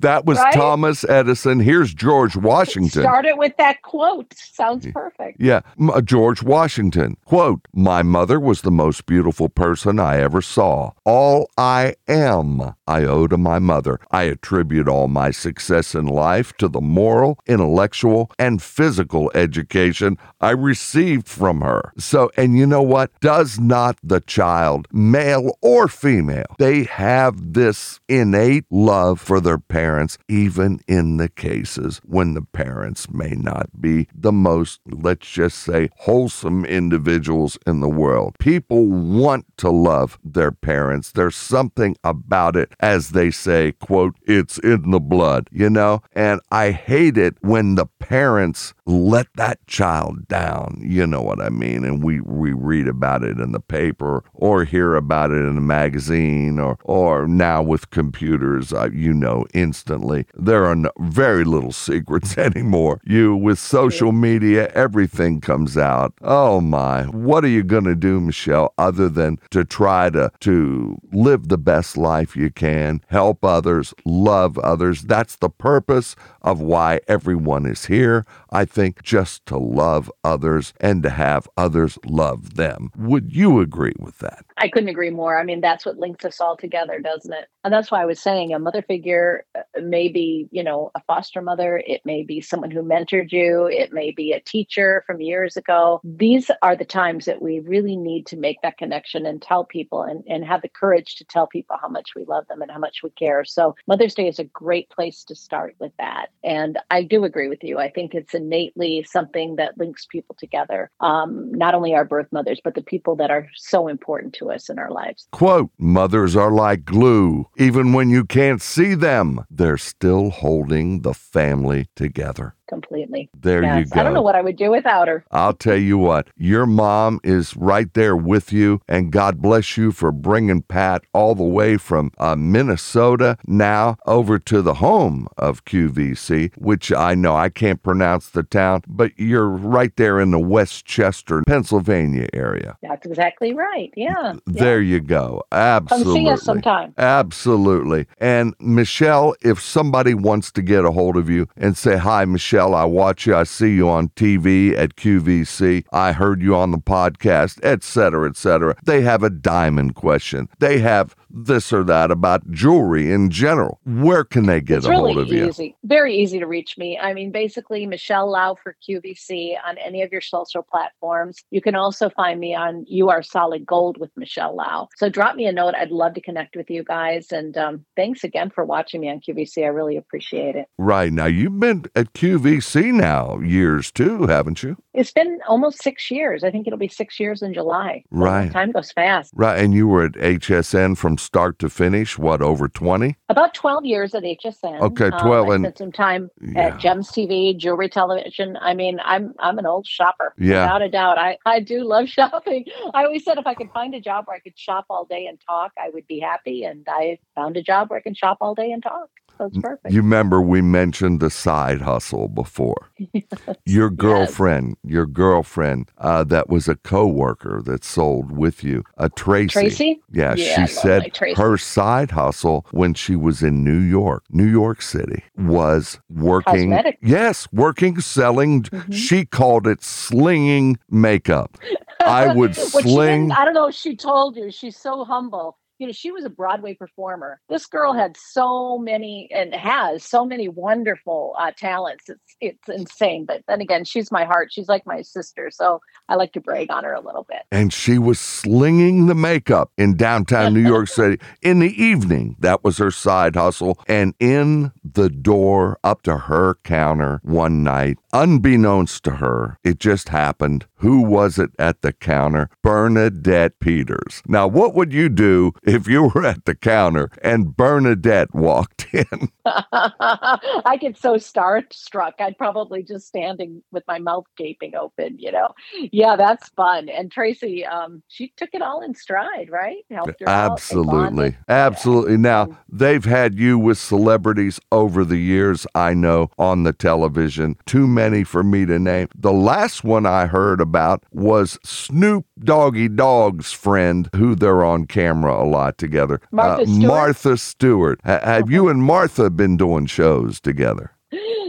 that was Right? Thomas Edison. Here's George Washington. Start it with that quote. Sounds perfect. Yeah, uh, George Washington. Quote, My mother was the most beautiful person I ever saw. All I am, I owe to my mother. I attribute all my success in life to the moral, intellectual, and physical education I received from her. So, and you know what? Does not the child, male or female, they have this innate love for their parents, even in the cases when the parents may not be the most, let's just say, wholesome individuals in the world. People want to love their parents. There's something about it, as they say, quote, it's in the blood, you know? And I hate it when the parents let that child down. You know what I mean? And we, we read about it in the paper or hear about it in a magazine or, or now with computers, uh, you know, instantly. There are no, very little secrets anymore. You, with social media, everything comes out. Oh my, what are you going to do, Michele, other than to try to, to live the best life you can, help others, love others? That's the purpose of why everyone is here. I think just to love others and to have others love them. Would you agree with that? I couldn't agree more. I mean, that's what links us all together, doesn't it? And that's why I was saying a mother figure uh, may be, you know, a foster mother. It may be someone who mentored you. It may be a teacher from years ago. These are the times that we really need to make that connection and tell people and, and have the courage to tell people how much we love them and how much we care. So Mother's Day is a great place to start with that. And I do agree with you. I think it's innately something that links people together. Um, not only our birth mothers, but the people that are so important to us in our lives. Quote, mothers are like glue. Even when you can't see them, they're still holding the family together. Completely. There you go. I don't know what I would do without her. I'll tell you what, your mom is right there with you, and God bless you for bringing Pat all the way from uh, Minnesota now over to the home of QVC, which I know I can't pronounce the town, but you're right there in the West Chester, Pennsylvania area. That's exactly right. Yeah. yeah. There you go. Come Absolutely. see us sometime. Absolutely. And Michele, if somebody wants to get a hold of you and say, Hi, Michele, I watch you, I see you on TV at QVC, I heard you on the podcast, etc., cetera, et cetera. They have a diamond question. They have this or that about jewelry in general. Where can they get it's a really hold of you? easy, very easy to reach me. I mean, basically, Michele Lau for QVC on any of your social platforms. You can also find me on You Are Solid Gold with Michele Lau. So drop me a note. I'd love to connect with you guys. And um, thanks again for watching me on QVC. I really appreciate it. Right. Now, you've been at QVC now years too, haven't you? It's been almost six years. I think it'll be six years in July. Right. Time goes fast. Right. And you were at HSN from start to finish, what, over 20? About 12 years at HSN. Okay, Um, 12 I and- spent some time Yeah. at Gems TV, Jewelry Television. I mean, I'm I'm an old shopper. Yeah. Without a doubt. I, I do love shopping. I always said if I could find a job where I could shop all day and talk, I would be happy. And I found a job where I can shop all day and talk. It's perfect. You remember we mentioned the side hustle before. Your girlfriend, your girlfriend, uh, that was a coworker that sold with you, uh, Tracy. Tracy? Yeah, Yeah, she said Tracy. her side hustle when she was in New York, New York City, was working. Cosmetic. Yes, working, selling. Mhm. She called it slinging makeup. I would sling. I don't know if she told you. She's so humble. You know, she was a Broadway performer. This girl had so many and has so many wonderful uh, talents. It's it's insane. But then again, she's my heart. She's like my sister. So I like to brag on her a little bit. and she was slinging the makeup in downtown New York City in the evening. That was her side hustle. And in the door up to her counter one night, unbeknownst to her, it just happened. Who was it at the counter? Bernadette Peters. Now, what would you do if you were at the counter and Bernadette walked in? I get so starstruck. I'd probably just standing with my mouth gaping open, you know. Yeah, that's fun. And Tracy, um, she took it all in stride, right? Helped her. Absolutely. Absolutely. Now, Um, they've had you with celebrities over the years, I know, on the television. Too many for me to name. The last one I heard about was Snoop Doggy Dogg's friend, who they're on camera a lot together. Martha uh, Stewart? Martha Stewart. Ha- have you uh-huh. and Martha been doing shows together?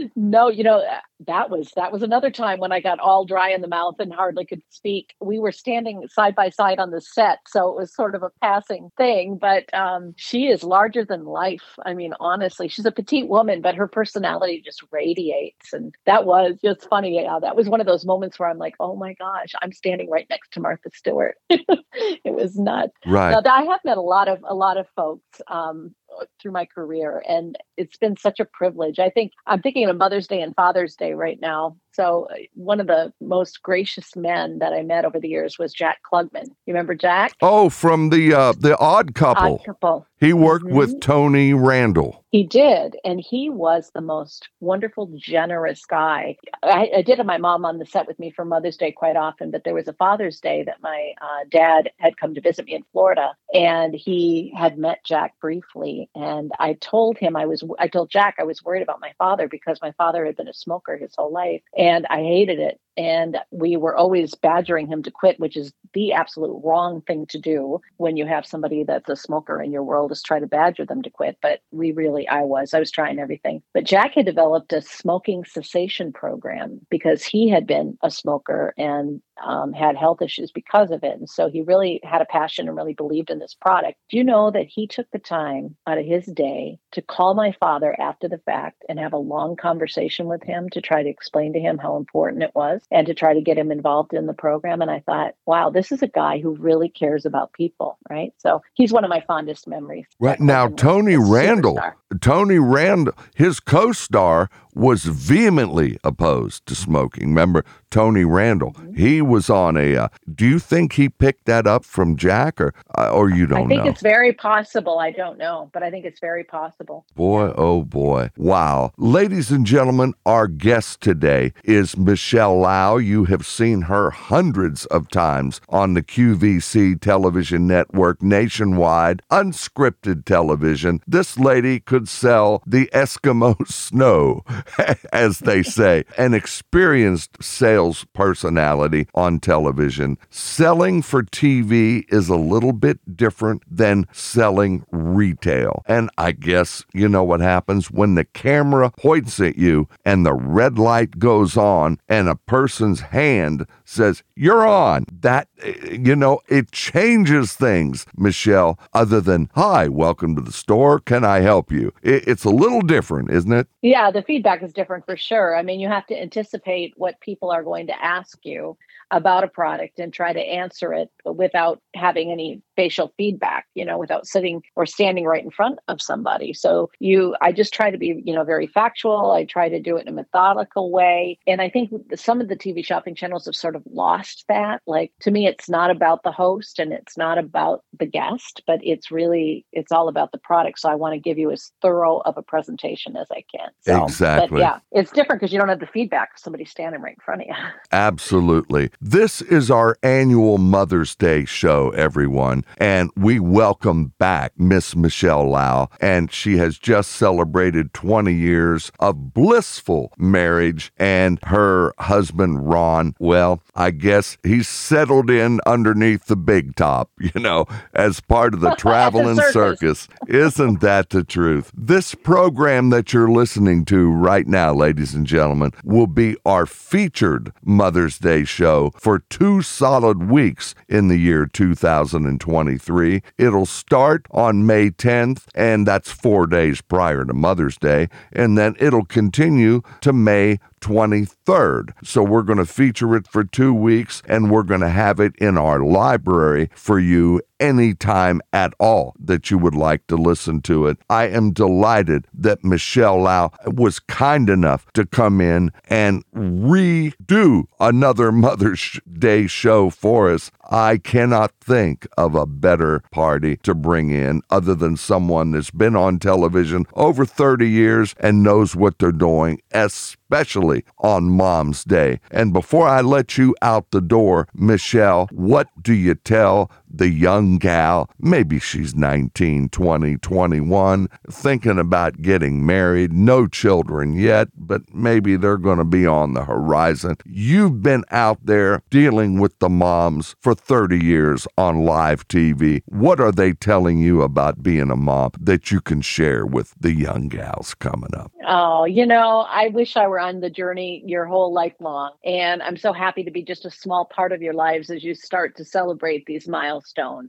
No, you know uh, that was that was another time when I got all dry in the mouth and hardly could speak. We were standing side by side on the set, so it was sort of a passing thing. But um, she is larger than life. I mean, honestly, she's a petite woman, but her personality just radiates, and that was just funny. Yeah, that was one of those moments where I'm like, oh my gosh, I'm standing right next to Martha Stewart. it was nuts. Right. Now, I have met a lot of a lot of folks um, through my career, and it's been such a privilege. I think I'm thinking of Mother's Day and Father's Day right now. So, uh, one of the most gracious men that I met over the years was Jack Klugman. You remember Jack? Oh, from the uh, the Odd Couple. Odd couple. He worked with Tony Randall. He did, and he was the most wonderful, generous guy. I, I, did have my mom on the set with me for Mother's Day quite often, but there was a Father's Day that my uh, dad had come to visit me in Florida, and he had met Jack briefly. And I told him I was, I told Jack I was worried about my father because my father had been a smoker his whole life, and I hated it. And we were always badgering him to quit, which is the absolute wrong thing to do when you have somebody that's a smoker in your world is try to badger them to quit. But we really, I was, I was trying everything. But Jack had developed a smoking cessation program because he had been a smoker and um, had health issues because of it. And so he really had a passion and really believed in this product. Do you know that he took the time out of his day to call my father after the fact and have a long conversation with him to try to explain to him how important it was and to try to get him involved in the program? And I thought, wow, this is a guy who really cares about people, right? So he's one of my fondest memories. Right now, Tony Randall, Tony Randall, his co star was vehemently opposed to smoking. Remember Tony Randall? Mm-hmm. He was on a. Uh, do you think he picked that up from Jack, or uh, or you don't? I think know? it's very possible. I don't know, but I think it's very possible. Boy, oh boy, wow! Ladies and gentlemen, our guest today is Michele Lau. You have seen her hundreds of times on the QVC television network nationwide, unscripted television. This lady could sell the Eskimo snow as they say, an experienced sales personality on television. Selling for TV is a little bit different than selling retail. And I guess you know what happens when the camera points at you and the red light goes on and a person's hand says, You're on. That, you know, it changes things, Michele, other than, Hi, welcome to the store. Can I help you? It's a little different, isn't it? Yeah, the feedback is different for sure. I mean, you have to anticipate what people are going to ask you about a product and try to answer it without having any facial feedback you know without sitting or standing right in front of somebody. So you i just try to be you know very factual. I try to do it in a methodical way. And i think some of the tv shopping channels have sort of lost that. Like to me it's not about the host and it's not about the guest but it's really it's all about the product. So i want to give you as thorough of a presentation as i can. So, exactly. yeah it's different because you don't have the feedback of somebody standing right in front of you. Absolutely this is our annual Mother's Day show, everyone, and we welcome back Miss Michele Lau, and she has just celebrated 20 years of blissful marriage, and her husband, Ron, well, I guess he's settled in underneath the big top, you know, as part of the traveling circus. circus. Isn't that the truth? This program that you're listening to right now, ladies and gentlemen, will be our featured Mother's Day show for two solid weeks in the year 2023. It'll start on May 10th, and that's four days prior to Mother's Day, and then it'll continue to May 23rd. So we're going to feature it for two weeks and we're going to have it in our library for you anytime at all that you would like to listen to it. I am delighted that Michele Lau was kind enough to come in and redo another Mother's Day show for us. I cannot think of a better party to bring in other than someone that's been on television over 30 years and knows what they're doing, especially on Mom's Day. And before I let you out the door, Michele, what do you tell the young gal, maybe she's 19, 20, 21, thinking about getting married, no children yet, but maybe they're going to be on the horizon. You've been out there dealing with the moms for 30 years on live TV. What are they telling you about being a mom that you can share with the young gals coming up? Oh, you know, I wish I were on the journey your whole life long. And I'm so happy to be just a small part of your lives as you start to celebrate these milestones,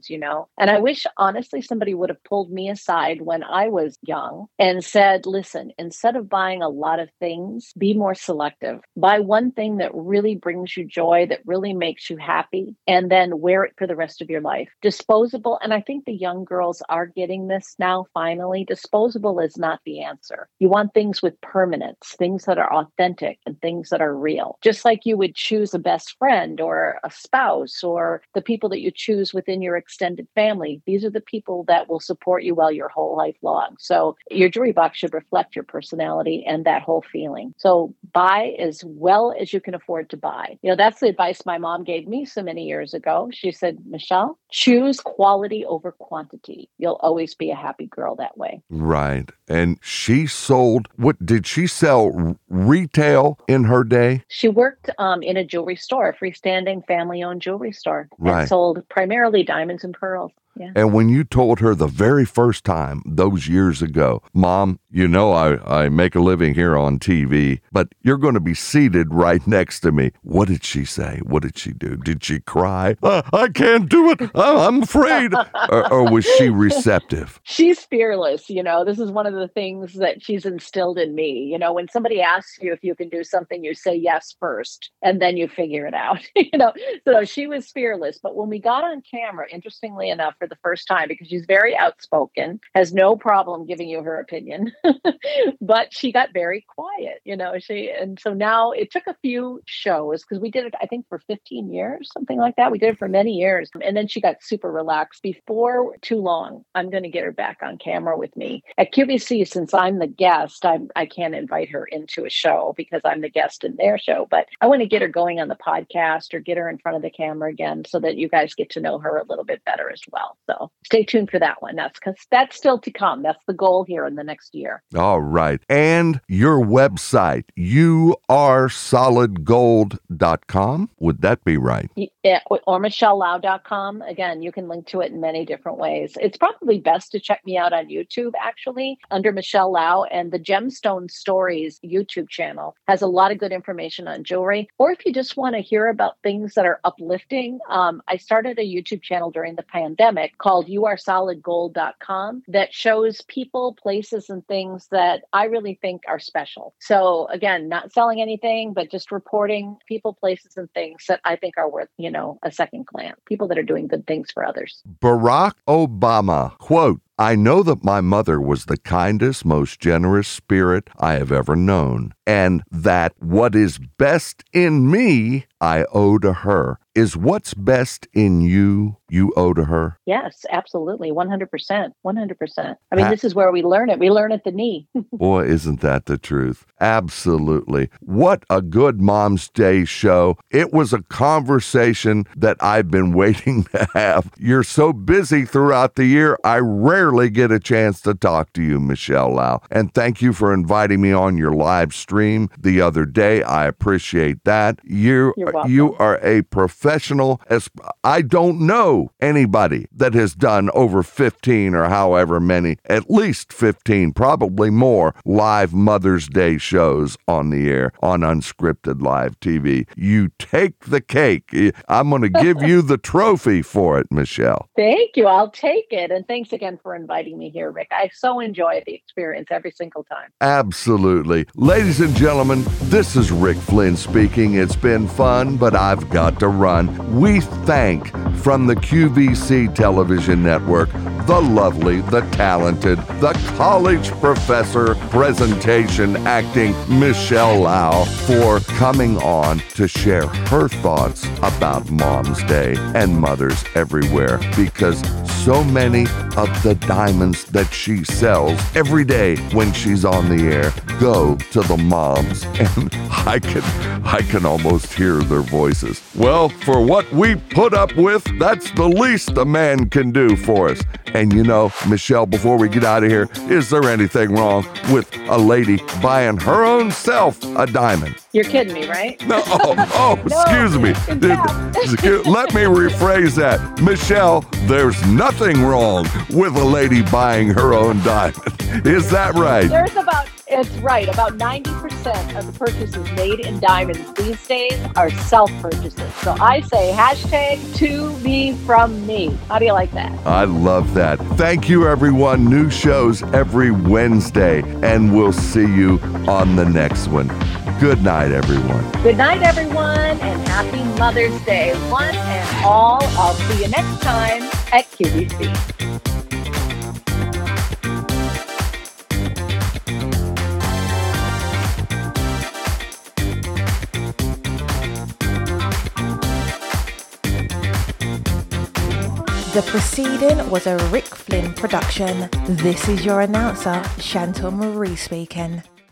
you know. And I wish, honestly, somebody would have pulled me aside when I was young and said, listen, instead of buying a lot of things, be more selective. Buy one thing that really brings you joy, that really makes you happy, and then wear it for the rest of your life. Disposable, and I think the young girls are getting this now finally. Disposable is not the answer. You want things with permanence, things that are authentic and things that are real. Just like you would choose a best friend or a spouse or the people that you choose within your extended family, these are the people that will support you well your whole life long. So your jewelry box should reflect your personality and that whole feeling. So buy as well as you can afford to buy. You know, that's the advice my mom gave me so many years ago. She said, Michele, choose quality over quantity. You'll always be a happy girl that way. Right. And she sold, what did she sell retail in her day? She worked um, in a jewelry store, a freestanding family owned jewelry store, Right. and sold primarily diamonds and pearls. Yeah. And when you told her the very first time, those years ago, Mom, you know I, I make a living here on TV, but you're going to be seated right next to me. What did she say? What did she do? Did she cry? "Uh, I can't do it. I'm afraid. or, or was she receptive? She's fearless. You know, this is one of the things that she's instilled in me. You know, when somebody asks you if you can do something, you say yes first, and then you figure it out. you know, so she was fearless. But when we got on camera, interestingly enough, for the first time, because she's very outspoken, has no problem giving you her opinion, but she got very quiet. You know, she and so now it took a few shows because we did it, I think, for 15 years, something like that. We did it for many years, and then she got super relaxed. Before too long, I'm going to get her back on camera with me at QVC. Since I'm the guest, I'm I can't invite her into a show because I'm the guest in their show. But I want to get her going on the podcast or get her in front of the camera again, so that you guys get to know her a little bit better as well. So stay tuned for that one. That's because that's still to come. That's the goal here in the next year. All right. And your website, you are solidgold.com. Would that be right? Yeah, or or michelelau.com. Again, you can link to it in many different ways. It's probably best to check me out on YouTube, actually, under Michele Lau. And the Gemstone Stories YouTube channel has a lot of good information on jewelry. Or if you just want to hear about things that are uplifting, um, I started a YouTube channel during the pandemic called youaresolidgold.com that shows people, places, and things that I really think are special. So, again, not selling anything, but just reporting people, places, and things that I think are worth, you know, a second glance. People that are doing good things for others. Barack Obama, quote, I know that my mother was the kindest, most generous spirit I have ever known, and that what is best in me, I owe to her. Is what's best in you, you owe to her? Yes, absolutely. 100%. 100%. I mean, this is where we learn it. We learn at the knee. Boy, isn't that the truth? Absolutely. What a good Mom's Day show. It was a conversation that I've been waiting to have. You're so busy throughout the year, I rarely get a chance to talk to you, Michele Lau. And thank you for inviting me on your live stream the other day. I appreciate that. You You're uh, you are a professional as I don't know anybody that has done over 15 or however many, at least 15, probably more live Mother's Day shows on the air on unscripted live TV. You take the cake. I'm going to give you the trophy for it, Michele. Thank you. I'll take it. And thanks again for inviting me here, Rick. I so enjoy the experience every single time. Absolutely. Ladies and gentlemen, this is Rick Flynn speaking. It's been fun, but I've got to run. We thank from the QVC television network the lovely, the talented, the college professor presentation acting Michele Lau for coming on to share her thoughts about Mom's Day and mothers everywhere because so many of the diamonds that she sells every day when she's on the air go to the moms and I can I can almost hear their voices. Well, for what we put up with, that's the least a man can do for us. And you know, Michele, before we get out of here, is there anything wrong with a lady buying her own self a diamond? You're kidding me, right? No, oh, oh No, excuse me. Let me rephrase that. Michele, there's nothing wrong with a lady buying her own diamond. Is that right? There's about, it's right, about 90% of the purchases made in diamonds these days are self purchases. So I say hashtag to me from me. How do you like that? I love that. Thank you, everyone. New shows every Wednesday, and we'll see you on the next one. Good night, everyone. Good night, everyone, and happy Mother's Day, one and all. I'll see you next time at QVC. The proceeding was a Rick Flynn production. This is your announcer, Chantal Marie speaking.